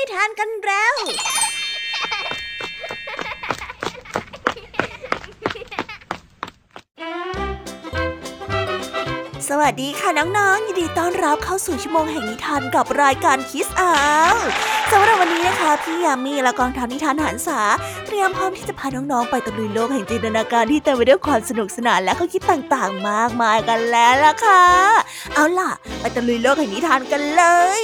นิทานกันแล้ว สวัสดีค่ะน้องๆ ยินดีต้อนรับเข้าสู่ชั่วโมงแห่งนิทานกับรายการคิสอาวสำหรับวันนี้นะคะพี่ยามีและกองทัพนิทานหันษาเตรียมพร้อมที่จะพาน้องๆไปตะลุยโลกแห่งจินตนาการที่เต็มไปด้วยความสนุกสนานและข้อคิดต่างๆ มากมายกันแล้วล่ะค่ะ เอาล่ะ ไปตะลุยโลกแห่งนิทานกันเลย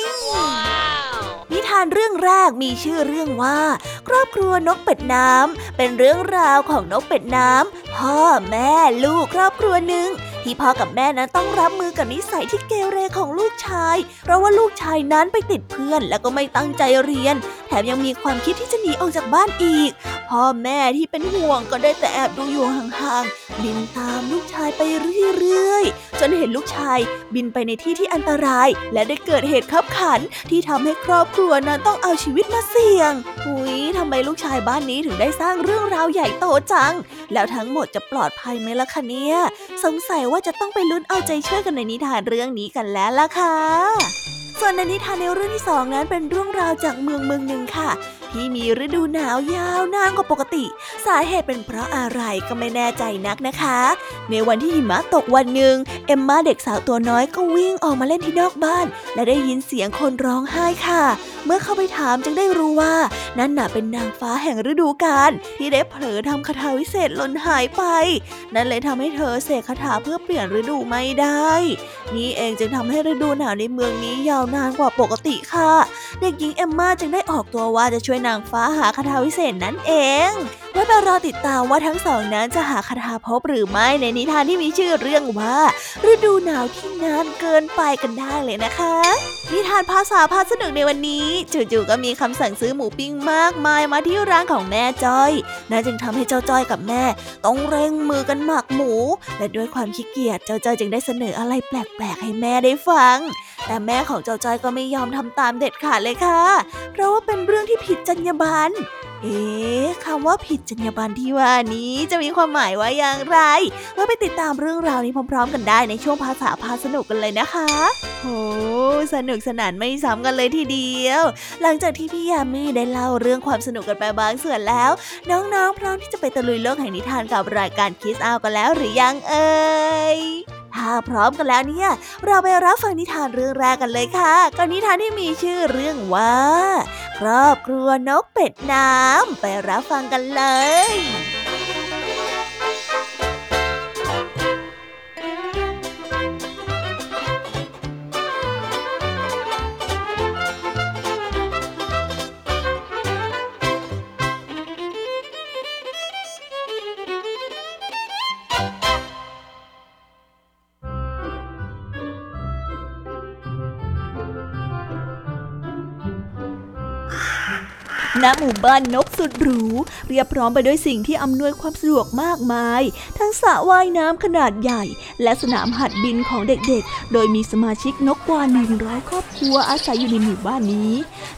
นิทานเรื่องแรกมีชื่อเรื่องว่า ครอบครัวนกเป็ดน้ำ เป็นเรื่องราวของนกเป็ดน้ำ พ่อแม่ลูกครอบครัวหนึ่งที่พ่อกับแม่นั้นต้องรับมือกับนิสัยที่เกเรของลูกชาย เพราะว่าลูกชายนั้นไปติดเพื่อนแล้วก็ไม่ตั้งใจเรียน แถมยังมีความคิดที่จะหนีออกจากบ้านอีก พ่อแม่ที่เป็นห่วงก็ได้แต่แอบดูอยู่ห่างๆบินตามลูกชายไปเรื่อยๆ นเห็นลูกชาย บินไปในที่ที่อันตราย และได้เกิดเหตุขับขัน ที่ทำให้ครอบครัวนั้นต้องเอาชีวิตมาเสี่ยงหุยทำไมลูกชายบ้านนี้ถึงได้สร้างเรื่องราวใหญ่โตจัง แล้วทั้งหมดจะปลอดภัยไหมล่ะคะเนี่ย สงสัยว่าจะต้องไปลุ้นเอาใจช่วยกันในนิทานเรื่องนี้กันแล้วล่ะค่ะส่วนในนิทานในเรื่องที่สองนั้นเป็นเรื่องราวจากเมืองเมืองหนึ่งค่ะ ที่มีฤดูหนาวยาวนานกว่าปกติ สาเหตุเป็นเพราะอะไรก็ไม่แน่ใจนักนะคะ ในวันที่หิมะตกวันหนึ่งเอมมาเด็กสาวตัวน้อยก็วิ่งออกมาเล่นที่นอกบ้าน และได้ยินเสียงคนร้องไห้ค่ะ เมื่อเข้าไปถามจึงได้รู้ว่า นั่นน่ะเป็นนางฟ้าแห่งฤดูกาลที่ได้เผลอทำคาถาวิเศษหล่นหายไป นั่นเลยทำให้เธอเสกคาถาเพื่อเปลี่ยนฤดูไม่ได้ นี่เองจึงทำให้ฤดูหนาวในเมืองนี้ยาวนานกว่าปกติค่ะ เด็กหญิงเอมมาจึงได้ออกตัวว่าจะช่วยนางฟ้าหาคาถาวิเศษนั่นเอง ไว้ไปรอติดตามว่าทั้งสองนั้นจะหาคาถาพบหรือไม่ในนิทานที่มีชื่อเรื่องว่า ฤดูหนาวที่นานเกินไปกันได้เลยนะคะ นิทานภาษาพาสนุกในวันนี้จู่ๆก็มีคำสั่งซื้อหมูปิ้งมากมายมาที่ร้านของแม่จ้อยนั่นจึงทำให้เจ้าจ้อยกับแม่ ต้องเร่งมือกันหมักหมู และด้วยความขี้เกียจเจ้าจ้อยจึงได้เสนออะไรแปลกๆให้แม่ได้ฟัง แต่แม่ของเจ้าจ้อยก็ไม่ยอมทำตามเด็ดขาดเลยค่ะ เพราะว่าเป็นเรื่องที่ผิดจรรยาบรรณ เอ๊ะคำว่าผิดจรรยาบรรณที่ว่านี้จะมีความหมายว่าอย่างไรมาไปติดตามเรื่องราวนี้พร้อม ๆ กันได้ในช่วงภาษาพาสนุกกันเลยนะคะโหสนุกสนานไม่ซ้ำกันเลยทีเดียว หลังจากที่พี่ยามีได้เล่าเรื่องความสนุกกันไปบางส่วนแล้ว น้องๆพร้อมที่จะไปตะลุยโลกแห่งนิทานกับรายการคิสอากันแล้วหรือยังเอ่ย ถ้าพร้อมกันแล้วเนี่ย เราไปรับฟังนิทานเรื่องแรกกันเลยค่ะกับนิทานที่มีชื่อเรื่องว่า ครอบครัวนกเป็ดน้ำไปรับฟังกันเลย ณหมู่บ้านนกสุดหรู เรียบพร้อมไปด้วยสิ่งที่อำนวยความสะดวกมากมาย ทั้งสระว่ายน้ำขนาดใหญ่ และสนามหัดบินของเด็กๆ โดยมีสมาชิกนกกว่า 100 ครอบครัวอาศัยอยู่ในหมู่บ้านนี้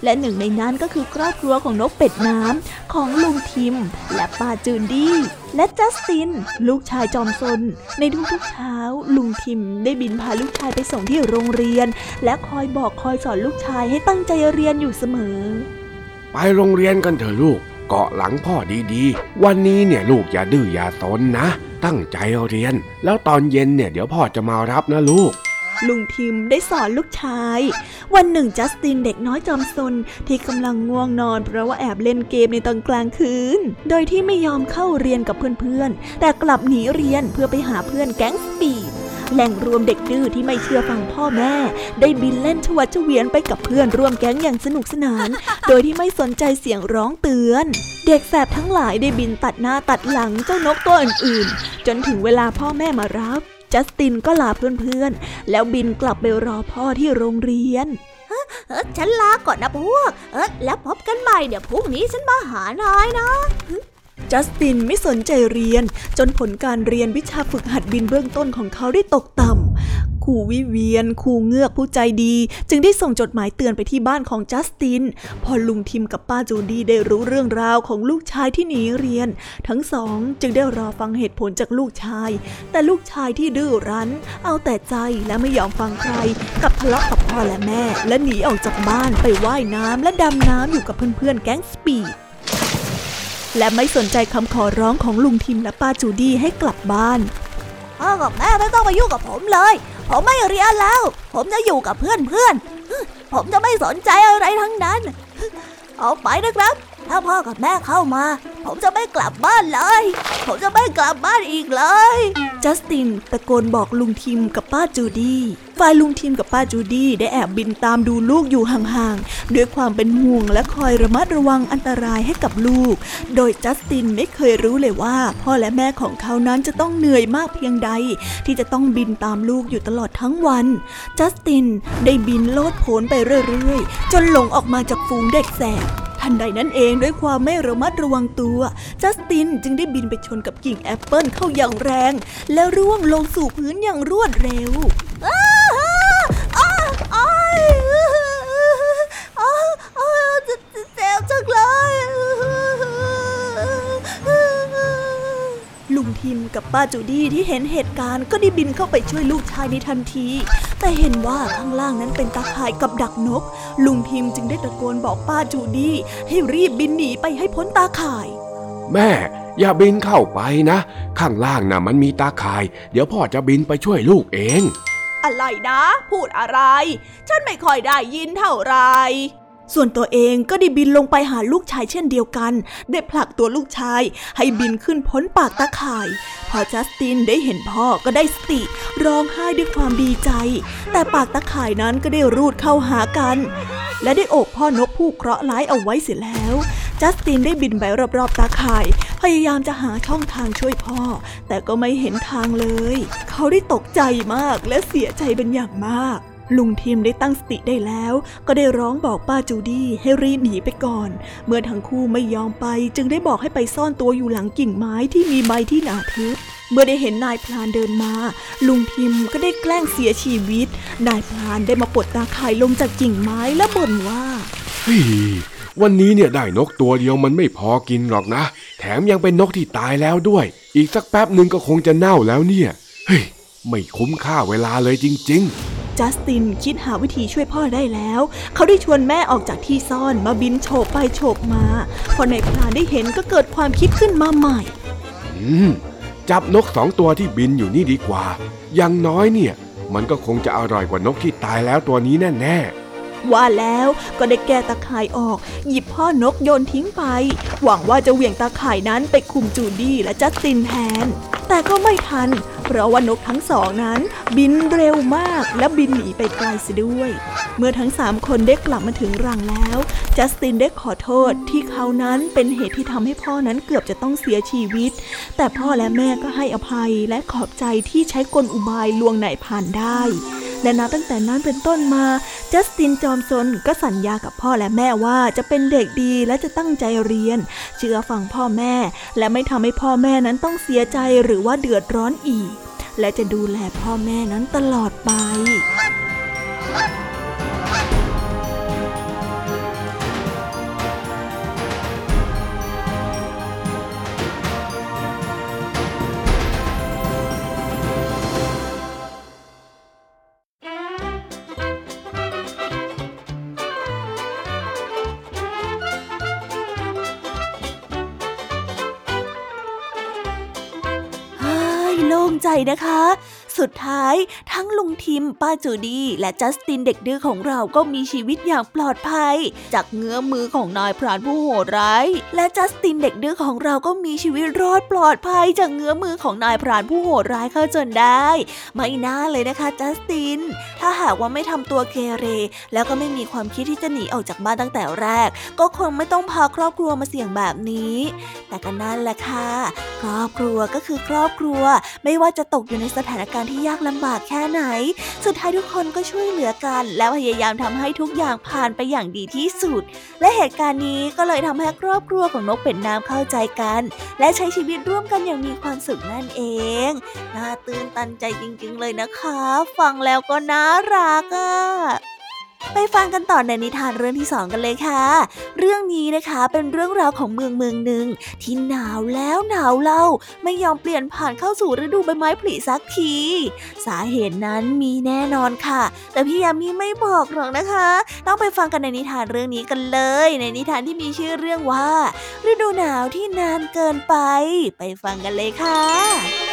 และหนึ่งในนั้นก็คือครอบครัวของนกเป็ดน้ำของลุงทิม และป้าจืนดี้และจัสติน ลูกชายจอมซน ในทุกๆเช้า ลุงทิมได้บินพาลูกชายไปส่งที่โรงเรียน และคอยบอกคอยสอนลูกชายให้ตั้งใจเรียนอยู่เสมอ ไปโรงเรียนกันเถอะลูก เกาะหลังพ่อดีๆ วันนี้เนี่ยลูกอย่าดื้ออย่าซนนะ ตั้งใจเรียน แล้วตอนเย็นเนี่ยเดี๋ยวพ่อจะมารับนะลูกลุงทิมได้สอนลูกชาย วันหนึ่งจัสตินเด็กน้อยจอมซนที่กำลังง่วงนอน เพราะว่าแอบเล่นเกมในตอนกลางคืน โดยที่ไม่ยอมเข้าเรียนกับเพื่อนๆ แต่กลับหนีเรียนเพื่อไปหาเพื่อนแก๊งสปีด แหล่งรวมเด็กดื้อที่ไม่เชื่อฟังพ่อแม่ ได้บินเล่นชวัดเฉวียนไปกับเพื่อนร่วมแก๊งอย่างสนุกสนาน โดยที่ไม่สนใจเสียงร้องเตือน เด็กแสบทั้งหลายได้บินตัดหน้าตัดหลังเจ้านกตัวอื่นๆ จนถึงเวลาพ่อแม่มารับจัสตินก็ลาเพื่อนๆ แล้วบินกลับไปรอพ่อที่โรงเรียนเออฉันลาก่อนนะพวก เออแล้วพบกันใหม่เดี๋ยวพรุ่งนี้ฉันมาหานายนะ จัสตินไม่สนใจเรียน จนผลการเรียนวิชาฝึกหัดบินเบื้องต้นของเขาได้ตกต่ำครูวิเวียนครูเงือกผู้ใจดี จึงได้ส่งจดหมายเตือนไปที่บ้านของจัสติน พอลุงทิมกับป้าจูดี้ได้รู้เรื่องราวของลูกชายที่หนีเรียน ทั้งสองจึงได้รอฟังเหตุผลจากลูกชาย แต่ลูกชายที่ดื้อรั้น เอาแต่ใจและไม่ยอมฟังใคร กับทะเลาะกับพ่อและแม่ และหนีออกจากบ้านไปว่ายน้ำและดำน้ำอยู่กับเพื่อนๆแก๊งสปีด และไม่สนใจคำขอร้องของลุงทิมและป้าจูดี้ให้กลับบ้านพ่อกับแม่ไม่ต้องมายุ่งกับผมเลย ผมไม่เรียนแล้ว ผมจะอยู่กับเพื่อนเพื่อนผมจะไม่สนใจอะไรทั้งนั้น ออกไปนะครับ ถ้าพ่อกับแม่เข้ามา ผมจะไม่กลับบ้านเลย ผมจะไม่กลับบ้านอีกเลย จัสตินตะโกนบอกลุงทิมกับป้าจูดี้ฝ่ายลุงทิมกับป้าจูดี้ได้แอบบินตามดูลูกอยู่ห่างๆ ด้วยความเป็นห่วงและคอยระมัดระวังอันตรายให้กับลูก โดยจัสตินไม่เคยรู้เลยว่า พ่อและแม่ของเขานั้นจะต้องเหนื่อยมากเพียงใด ที่จะต้องบินตามลูกอยู่ตลอดทั้งวัน จัสตินได้บินโลดโผนไปเรื่อยๆ จนหลงออกมาจากฝูงเด็กแสบ ทันใดนั้นเองด้วยความไม่ระมัดระวังตัว จัสตินจึงได้บินไปชนกับกิ่งแอปเปิลเข้าอย่างแรง แล้วร่วงลงสู่พื้นอย่างรวดเร็วเจ็บจังเลยลุงทิมกับป้าจูดี้ที่เห็นเหตุการณ์ก็ได้บินเข้าไปช่วยลูกชายในทันที แต่เห็นว่าข้างล่างนั้นเป็นตาข่ายกับดักนก ลุงทิมจึงได้ตะโกนบอกป้าจูดี้ให้รีบบินหนีไปให้พ้นตาข่าย แม่ อย่าบินเข้าไปนะ ข้างล่างน่ะมันมีตาข่าย เดี๋ยวพ่อจะบินไปช่วยลูกเอง อะไรนะ พูดอะไร ฉันไม่ค่อยได้ยินเท่าไร ส่วนตัวเองก็ได้บินลงไปหาลูกชายเช่นเดียวกัน ได้ผลักตัวลูกชายให้บินขึ้นพ้นปากตาข่าย พอจัสตินได้เห็นพ่อก็ได้สติ ร้องไห้ด้วยความดีใจ แต่ปากตาข่ายนั้นก็ได้รูดเข้าหากัน และได้โอบพ่อนกผู้เคราะห์ร้ายเอาไว้เสียแล้ว จัสตินได้บินไปรอบๆตาข่าย พยายามจะหาช่องทางช่วยพ่อ แต่ก็ไม่เห็นทางเลย เขาได้ตกใจมากและเสียใจเป็นอย่างมาก ลุงทิมได้ตั้งสติได้แล้ว ก็ได้ร้องบอกป้าจูดี้ให้รีบหนีไปก่อน เมื่อทั้งคู่ไม่ยอมไปจึงได้บอกให้ไปซ่อนตัวอยู่หลังกิ่งไม้ที่มีใบที่หนาทึบเมื่อได้เห็นนายพลานเดินมา ลุงทิมก็ได้แกล้งเสียชีวิต นายพลานได้มาปลดตาข่ายลงจากกิ่งไม้และบ่นว่าเฮ้ยวันนี้เนี่ยได้นกตัวเดียวมันไม่พอกินหรอกนะ แถมยังเป็นนกที่ตายแล้วด้วย อีกสักแป๊บหนึ่งก็คงจะเน่าแล้วเนี่ย เฮ้ย ไม่คุ้มค่าเวลาเลยจริง จัสตินคิดหาวิธีช่วยพ่อได้แล้ว เขาได้ชวนแม่ออกจากที่ซ่อนมาบินโฉบไปโฉบมา พอนายพลานได้เห็นก็เกิดความคิดขึ้นมาใหม่ๆอืม จับนกสองตัวที่บินอยู่นี่ดีกว่า อย่างน้อยเนี่ย มันก็คงจะอร่อยกว่านกที่ตายแล้วตัวนี้แน่ๆว่าแล้วก็ได้แก้ตาข่ายออก หยิบพ่อนกโยนทิ้งไป หวังว่าจะเหวี่ยงตาข่ายนั้นไปคุมจูดี้และจัสตินแทน แต่ก็ไม่ทัน เพราะว่านกทั้งสองนั้นบินเร็วมากและบินหนีไปไกลเสียด้วย เมื่อทั้งสามคนได้กลับมาถึงรังแล้ว จัสตินได้ขอโทษที่เขานั้นเป็นเหตุที่ทำให้พ่อนั้นเกือบจะต้องเสียชีวิต แต่พ่อและแม่ก็ให้อภัยและขอบใจที่ใช้กลอุบายลวงไหนผ่านได้ และนับตั้งแต่นั้นเป็นต้นมา จัสตินจอมซนก็สัญญากับพ่อและแม่ว่าจะเป็นเด็กดีและจะตั้งใจเรียน เชื่อฟังพ่อแม่ และไม่ทำให้พ่อแม่นั้นต้องเสียใจหรือว่าเดือดร้อนอีก และจะดูแลพ่อแม่นั้นตลอดไป นะคะ สุดท้าย ทั้งลุงทิม ป้าจูดี้และจัสตินเด็กดื้อของเราก็มีชีวิตอย่างปลอดภัย จากเงื้อมือของนายพรานผู้โหดร้ายและจัสตินเด็กดื้อของเราก็มีชีวิตรอดปลอดภัย จากเงื้อมือของนายพรานผู้โหดร้ายเข้าจนได้ ไม่น่าเลยนะคะจัสติน ถ้าหากว่าไม่ทำตัวเกเร แล้วก็ไม่มีความคิดที่จะหนีออกจากบ้านตั้งแต่แรก ก็คงไม่ต้องพาครอบครัวมาเสี่ยงแบบนี้ แต่ก็นั่นแหละค่ะ ครอบครัวก็คือครอบครัว ไม่ว่าจะตกอยู่ในสถานการณ์ที่ยากลำบากแค่ไหน สุดท้ายทุกคนก็ช่วยเหลือกัน และพยายามทำให้ทุกอย่างผ่านไปอย่างดีที่สุด และเหตุการณ์นี้ก็เลยทำให้ครอบครัวของนกเป็ดน้ำเข้าใจกัน และใช้ชีวิตร่วมกันอย่างมีความสุขนั่นเอง น่าตื่นตันใจจริงๆเลยนะคะ ฟังแล้วก็น่ารักอะ่ะ ไปฟังกันต่อในนิทานเรื่องที่สองกันเลยค่ะ เรื่องนี้นะคะเป็นเรื่องราวของเมืองเมืองหนึ่งที่หนาวแล้วหนาวเล่าไม่ยอมเปลี่ยนผ่านเข้าสู่ฤดูใบไม้ผลิสักที สาเหตุนั้นมีแน่นอนค่ะ แต่พี่ยามีไม่บอกหรอกนะคะ ต้องไปฟังกันในนิทานเรื่องนี้กันเลย ในนิทานที่มีชื่อเรื่องว่า ฤดูหนาวที่นานเกินไป ไปฟังกันเลยค่ะ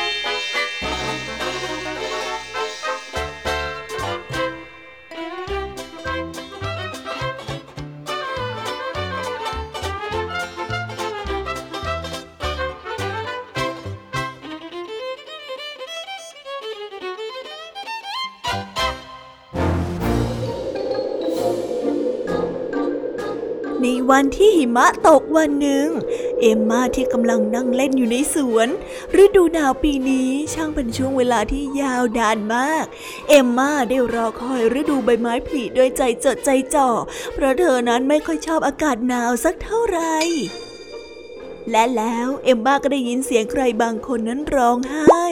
วันที่หิมะตกวันหนึ่ง เอมมาที่กำลังนั่งเล่นอยู่ในสวน ฤดูหนาวปีนี้ช่างเป็นช่วงเวลาที่ยาวนานมาก เอมมาได้รอคอยฤดูใบไม้ผลิด้วยใจจดใจจ่อ เพราะเธอนั้นไม่ค่อยชอบอากาศหนาวสักเท่าไหร่และแล้วเอมมาก็ได้ยินเสียงใครบางคนนั้นร้องไห้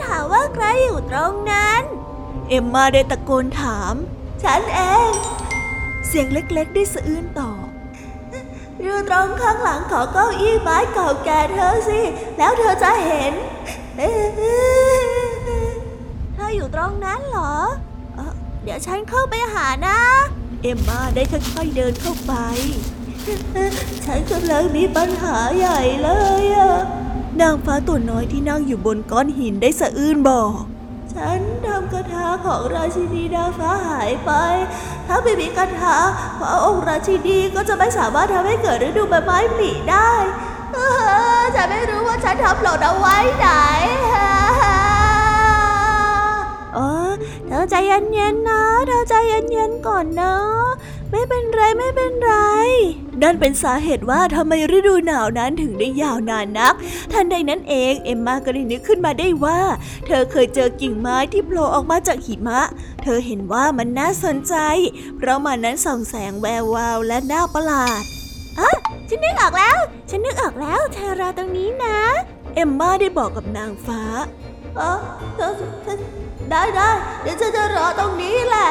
ฉันถามว่าใครอยู่ตรงนั้น เอมมาได้ตะโกนถาม ฉันเอง เสียงเล็กๆได้สะอื้นตอบอยู่ตรงข้างหลังของเก้าอี้ไม้เก่าแก่เธอสิ แล้วเธอจะเห็น เธออยู่ตรงนั้นเหรอเอ่อเดี๋ยวฉันเข้าไปหานะ เอมมาได้ค่อยๆเดินเข้าไป ฉันกำลังมีปัญหาใหญ่เลยอะ นางฟ้าตัวน้อยที่นั่งอยู่บนก้อนหินได้สะอื้นบอก ฉันทำคาถาของราชินีนางฟ้าหายไป ถ้าไม่มีคาถาพระองค์ราชินีก็จะไม่สามารถทำให้เกิดฤดูใบไม้ผลิได้ฉันไม่รู้ว่าฉันทำหล่นเอาไว้ไหนเออเธอใจเย็นๆนะ เธอใจเย็นๆก่อนนะ ไม่เป็นไรไม่เป็นไร นั่นเป็นสาเหตุว่าทำไมฤดูหนาวนั้นถึงได้ยาวนานนัก ทันใดนั้นเองเอมมาก็ได้นึกขึ้นมาได้ว่า เธอเคยเจอกิ่งไม้ที่โผล่ออกมาจากหิมะ เธอเห็นว่ามันน่าสนใจ เพราะมันนั้นส่องแสงแวววาวและน่าประหลาดอะฉันนึกออกแล้ว ฉันนึกออกแล้ว เธอรอตรงนี้นะ เอมมาได้บอกกับนางฟ้าอ๋อเธอเธอได้ได้เดี๋ยวฉันจะรอตรงนี้แหละ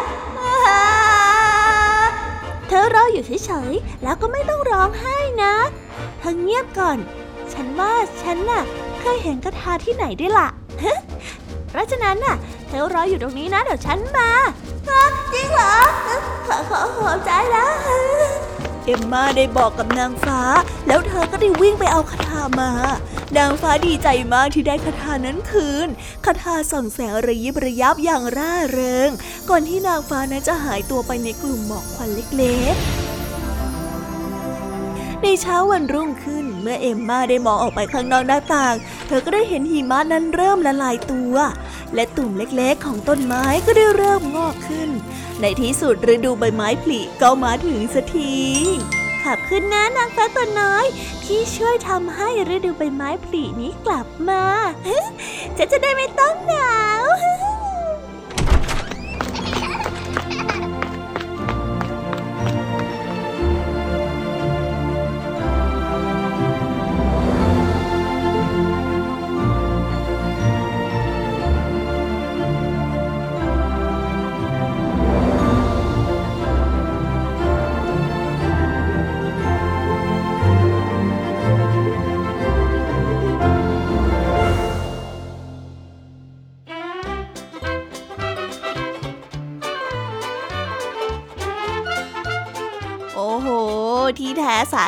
เธอรออยู่เฉยๆ แล้วก็ไม่ต้องร้องไห้นะ เธอเงียบก่อน ฉันว่าฉันน่ะ เคยเห็นกระทาที่ไหนด้วยล่ะ เพราะฉะนั้นน่ะ เธอรออยู่ตรงนี้นะ เดี๋ยวฉันมาจริงเหรอขอขอขอบใจนะ เอมมาได้บอกกับนางฟ้า แล้วเธอก็ได้วิ่งไปเอาคาถามา นางฟ้าดีใจมากที่ได้คาถานั้นคืนคาถาส่องแสงระยิบระยับอย่างร่าเริง ก่อนที่นางฟ้านั้นจะหายตัวไปในกลุ่มหมอกควันเล็กๆ ในเช้าวันรุ่งขึ้น เมื่อเอมมาได้มองออกไปข้างนอกหน้าต่าง เธอก็ได้เห็นหิมะนั้นเริ่มละลายตัว และตุ่มเล็กๆ ของต้นไม้ก็ได้เริ่มงอกขึ้น ในที่สุดฤดูใบไม้ผลิก็มาถึงสักทีขับขึ้นนะนางฟ้าตัวน้อย ที่ช่วยทำให้ฤดูใบไม้ผลินี้กลับมาฉันจะได้ไม่ต้องหนาว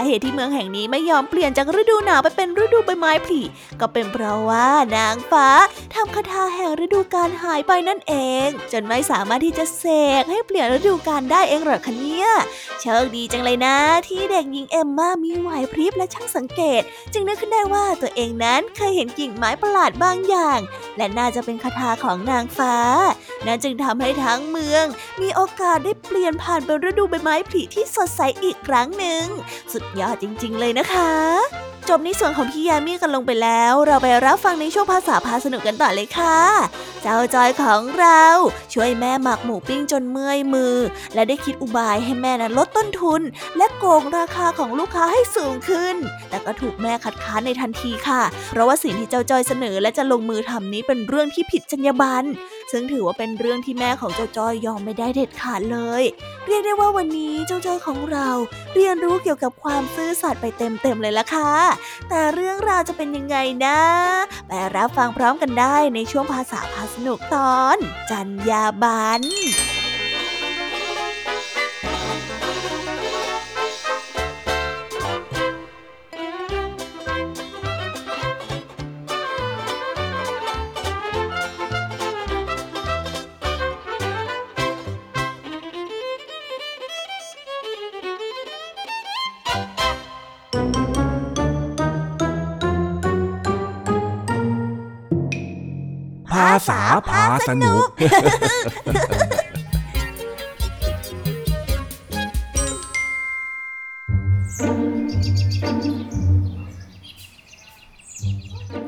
เหตุที่เมืองแห่งนี้ไม่ยอมเปลี่ยนจากฤดูหนาวไปเป็นฤดูใบไม้ผลิก็เป็นเพราะว่านางฟ้าทำคาถาแห่งฤดูกาลหายไปนั่นเอง จนไม่สามารถที่จะเสกให้เปลี่ยนฤดูกาลได้เองหรอกคะเนี่ยโชคดีจังเลยนะ ที่เด็กหญิงเอมมามีไหวพริบและช่างสังเกต จึงนึกขึ้นได้ว่าตัวเองนั้นเคยเห็นกิ่งไม้ประหลาดบางอย่าง และน่าจะเป็นคาถาของนางฟ้า นั่นจึงทำให้ทั้งเมือง มีโอกาสได้เปลี่ยนผ่านเป็นฤดูใบไม้ผลิที่สดใสอีกครั้งหนึ่งสุดยอดจริง ๆ เลยนะคะ จบในส่วนของพี่ยามีกันลงไปแล้ว เราไปรับฟังในช่วงภาษาพาสนุกกันต่อเลยค่ะ เจ้าจอยของเราช่วยแม่หมักหมูปิ้งจนเมื่อยมือ และได้คิดอุบายให้แม่นั้นลดต้นทุน และโกงราคาของลูกค้าให้สูงขึ้น แต่ก็ถูกแม่คัดค้านในทันทีค่ะ เพราะว่าสิ่งที่เจ้าจอยเสนอและจะลงมือทำนี้เป็นเรื่องที่ผิดจรรยาบรรณ ซึ่งถือว่าเป็นเรื่องที่แม่ของเจ้าจ้อยยอมไม่ได้เด็ดขาดเลย เรียกได้ว่าวันนี้เจ้าจ้อยของเราเรียนรู้เกี่ยวกับความซื่อสัตย์ไปเต็มๆเลยละค่ะ แต่เรื่องราวจะเป็นยังไงนะไปรับฟังพร้อมกันได้ในช่วงภาษาพาสนุกตอน จันยาบันาษาพาสนุก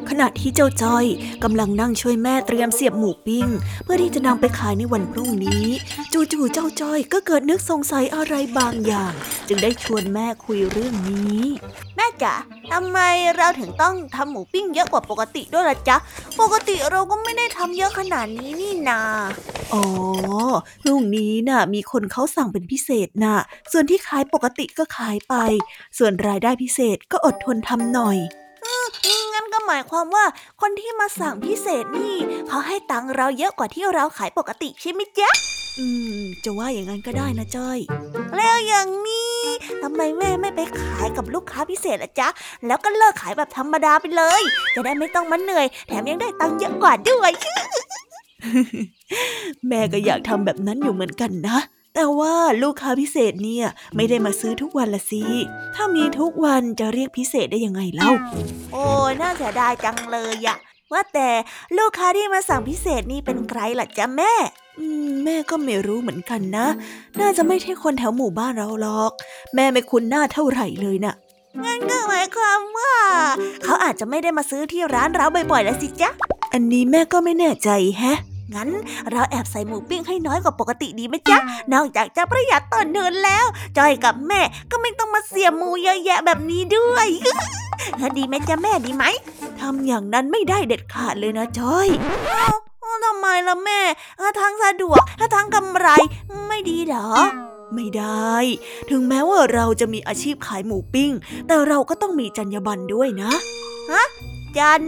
ขณะที่เจ้าจ้อยกำลังนั่งช่วยแม่เตรียมเสียบหมูปิ้ง เพื่อที่จะนำไปขายในวันพรุ่งนี้ จู่ๆเจ้าจ้อยก็เกิดนึกสงสัยอะไรบางอย่าง จึงได้ชวนแม่คุยเรื่องนี้ ม่จ๋าทำไมเราถึงต้องทำหมูปิ้งเยอะกว่าปกติด้วยล่ะจ๊ะ ปกติเราก็ไม่ได้ทำเยอะขนาดนี้นี่นาอ๋อพรุ่งนี้น่ะ มีคนเขาสั่งเป็นพิเศษน่ะ ส่วนที่ขายปกติก็ขายไป ส่วนรายได้พิเศษก็อดทนทำหน่อยงั้นก็หมายความว่าคนที่มาสั่งพิเศษนี่ เขาให้ตังค์เราเยอะกว่าที่เราขายปกติใช่ไหมจ๊ะ อืม จะว่าอย่างนั้นก็ได้นะจ้อย แล้วอย่างนี้ทำไมแม่ไม่ไปขายกับลูกค้าพิเศษล่ะจ๊ะ แล้วก็เลิกขายแบบธรรมดาไปเลย จะได้ไม่ต้องมาเหนื่อย แถมยังได้ตังค์เยอะกว่าด้วย แม่ก็อยากทำแบบนั้นอยู่เหมือนกันนะ แต่ว่าลูกค้าพิเศษเนี่ย ไม่ได้มาซื้อทุกวันละสิ ถ้ามีทุกวันจะเรียกพิเศษได้ยังไงเล่า โอ้ยน่าเสียดายจังเลยอะ ว่าแต่ลูกค้าที่มาสั่งพิเศษนี่เป็นใครล่ะจ๊ะแม่อืมแม่ก็ไม่รู้เหมือนกันนะ น่าจะไม่ใช่คนแถวหมู่บ้านเราหรอก แม่ไม่คุ้นหน้าเท่าไหร่เลยน่ะงั้นก็หมายความว่า เขาอาจจะไม่ได้มาซื้อที่ร้านเราบ่อยๆแล้วสิจ๊ะ อันนี้แม่ก็ไม่แน่ใจแฮะ งั้นเราแอบใส่หมูปิ้งให้น้อยกว่าปกติดีไหมจ๊ะ นอกจากจะประหยัดต้นทุนแล้ว จอยกับแม่ก็ไม่ต้องมาเสียหมูเยอะแยะแบบนี้ด้วยดีไหมจ๊ะแม่ดีไหมทำอย่างนั้นไม่ได้เด็ดขาดเลยนะจอยทำไมล่ะแม่ทั้งสะดวกทั้งกำไรไม่ดีเหรอไม่ได้ ถึงแม้ว่าเราจะมีอาชีพขายหมูปิ้ง แต่เราก็ต้องมีจรรยาบรรณด้วยนะ ฮะ จัญ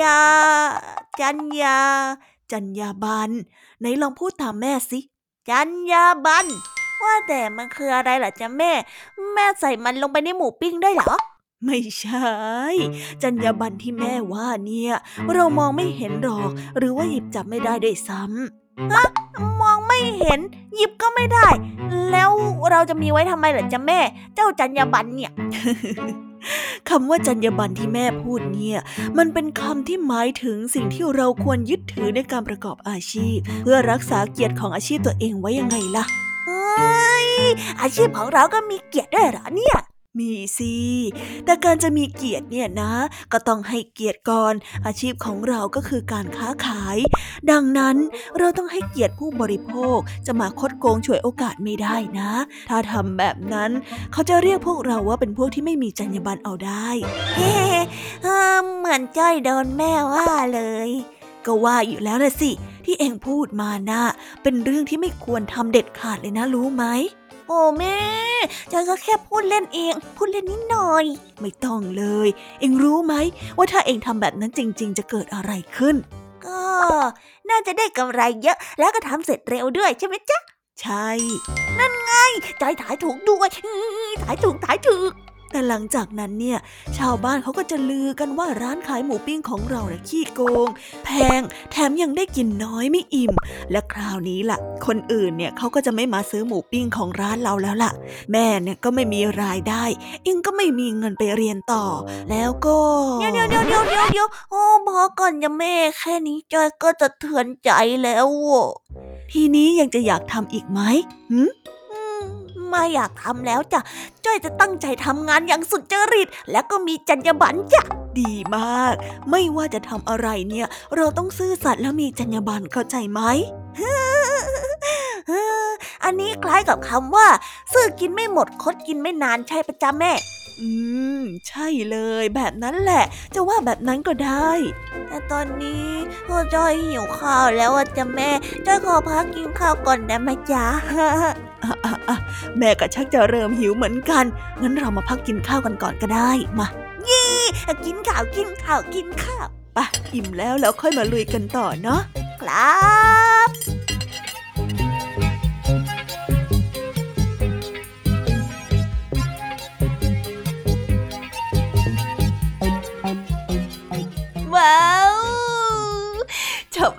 ญาจัญญา จัญญาบันไหนลองพูดตามแม่สิ จัญญาบันว่าแต่มันคืออะไรล่ะจ๊ะแม่ แม่ใส่มันลงไปในหมูปิ้งได้เหรอ ไม่ใช่ จัญญาบันที่แม่ว่าเนี่ย เรามองไม่เห็นหรอก หรือว่าหยิบจับไม่ได้ด้วยซ้ำฮะมองไม่เห็น หยิบก็ไม่ได้ แล้วเราจะมีไว้ทำไมล่ะจ๊ะแม่ เจ้าจัญญาบันเนี่ย คำว่าจัญญาบันที่แม่พูดเนี่ย มันเป็นคำที่หมายถึงสิ่งที่เราควรยึดถือในการประกอบอาชีพ เพื่อรักษาเกียรติของอาชีพตัวเองไว้ยังไงล่ะเฮ้ยอาชีพของเราก็มีเกียรติด้วยเหรอเนี่ย มีสิ แต่การจะมีเกียรติเนี่ยนะ ก็ต้องให้เกียรติก่อน อาชีพของเราก็คือการค้าขาย ดังนั้นเราต้องให้เกียรติผู้บริโภคจะมาคดโกงฉวยโอกาสไม่ได้นะ ถ้าทำแบบนั้น เขาจะเรียกพวกเราว่าเป็นพวกที่ไม่มีจรรยาบรรณเอาได้ เฮ้เออเหมือนจ้อยโดนแม่ว่าเลย ก็ว่าอยู่แล้วนะสิ ที่เองพูดมานะ่ะเป็นเรื่องที่ไม่ควรทำเด็ดขาดเลยนะรู้ไหม อ้แม่จอยก็แค่พูดเล่นเอง พูดเล่นนิดหน่อย ไม่ต้องเลย เองรู้ไหมว่าถ้าเองทำแบบนั้นจริง ๆ จะเกิดอะไรขึ้น ก็น่าจะได้กำไรเยอะ แล้วก็ทำเสร็จเร็วด้วยใช่ไหมจ๊ะ ใช่ นั่นไงจอยถ่ายถูกด้วยถ่ายถูกถ่ายถูก แต่หลังจากนั้นเนี่ย ชาวบ้านเขาก็จะลือกันว่าร้านขายหมูปิ้งของเราเนี่ยขี้โกง แพงแถมยังได้กินน้อยไม่อิ่ม และคราวนี้ล่ะ คนอื่นเนี่ยเขาก็จะไม่มาซื้อหมูปิ้งของร้านเราแล้วล่ะ แม่เนี่ยก็ไม่มีรายได้ อิงก็ไม่มีเงินไปเรียนต่อ แล้วก็เดี๋ยวเดี๋ยวเดี๋ยวเดี๋ยวเดี๋ยวเดี๋ยวโอ้พอก่อนจะแม่แค่นี้จอยก็จะเถือนใจแล้วอะทีนี้ยังจะอยากทำอีกไหมหืมอืม ไม่อยากทำแล้วจ้ะจ้อยจะตั้งใจทำงานอย่างสุดจริต และก็มีจรรยาบรรณจ้ะดีมาก ไม่ว่าจะทำอะไรเนี่ย เราต้องซื่อสัตย์และมีจรรยาบรรณเข้าใจไหมอันนี้คล้ายกับคำว่า ซื่อกินไม่หมดคดกินไม่นานใช่ประจ๊ะแม่ อืม ใช่เลย แบบนั้นแหละ จะว่าแบบนั้นก็ได้ แต่ตอนนี้โอ้จ้อยหิวข้าวแล้วอะจ้ะแม่จ้อยขอพักกินข้าวก่อนได้ไหมจ๊ะอะอะอะแม่ก็ชักจะเริ่มหิวเหมือนกัน งั้นเรามาพักกินข้าวกันก่อนก็ได้ มากินข้าวกินข้าวกินข้าวไปะอิ่มแล้วแล้วค่อยมาลุยกันต่อเนาะครับ ว้าวจบ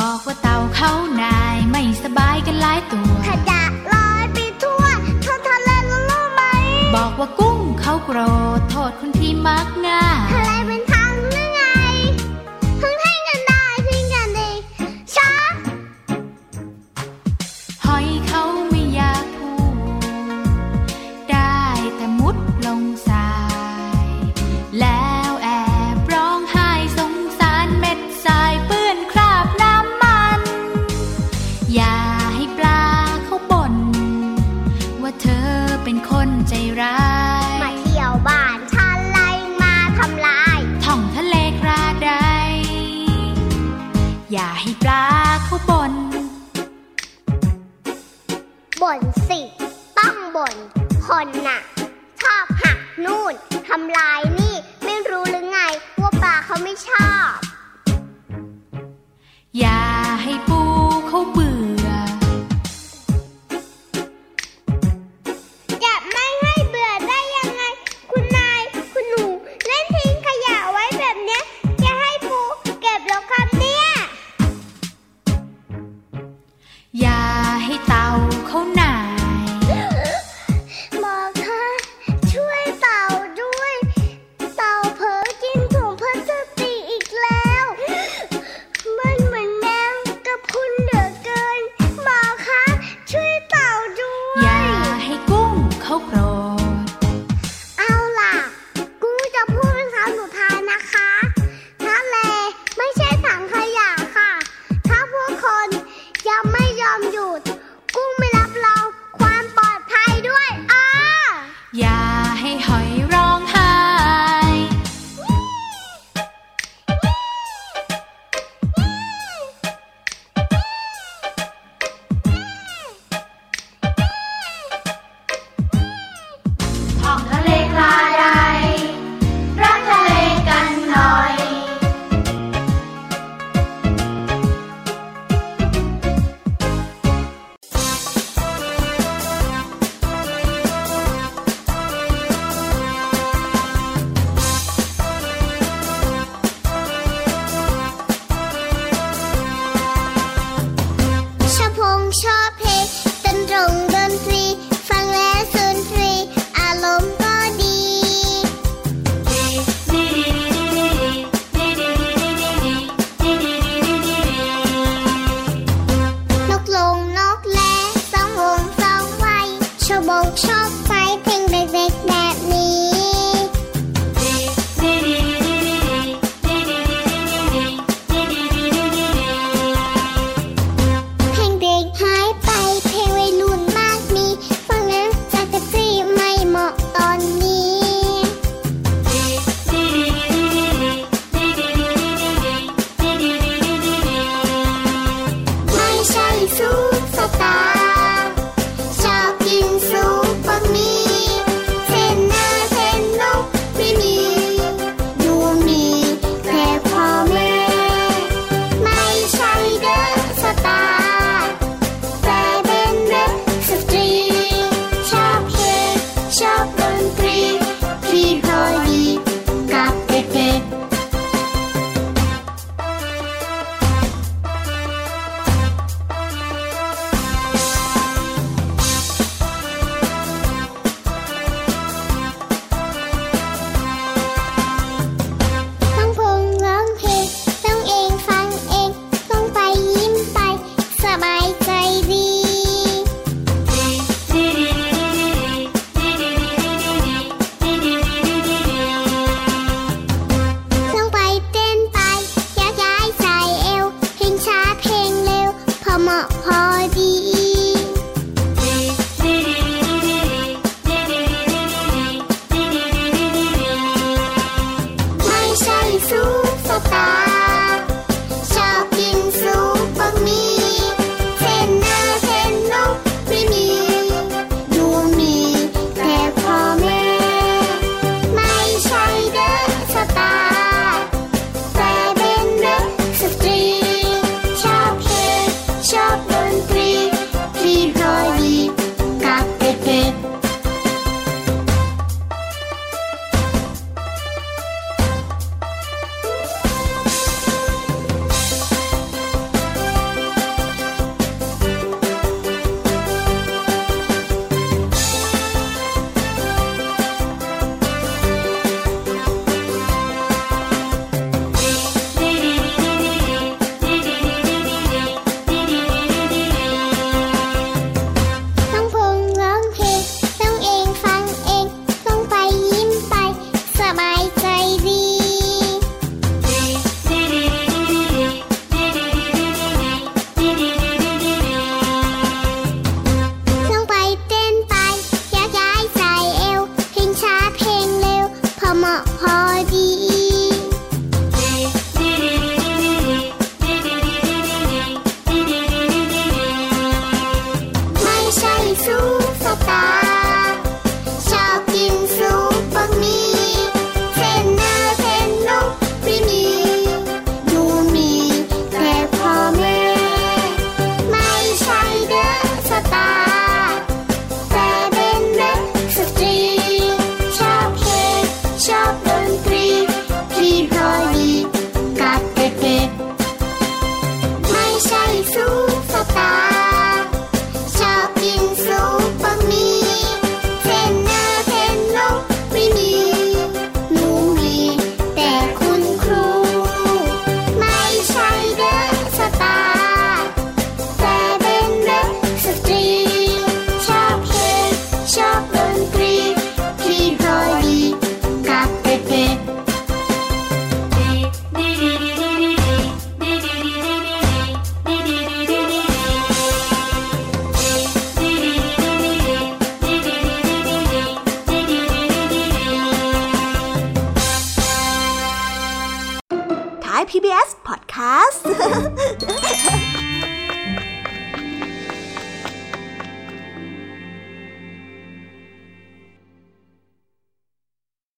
บอกว่าเต่าเขานายไม่สบายกันหลายตัวขยะลอยไปทั่วท้องทะเลแล้วรู้ไหม บอกว่ากุ้งเขาโกรธโทษคนที่มักง่ายำลายนี่ ไม่รู้หรือไง ว่าปลาเขาไม่ชอบ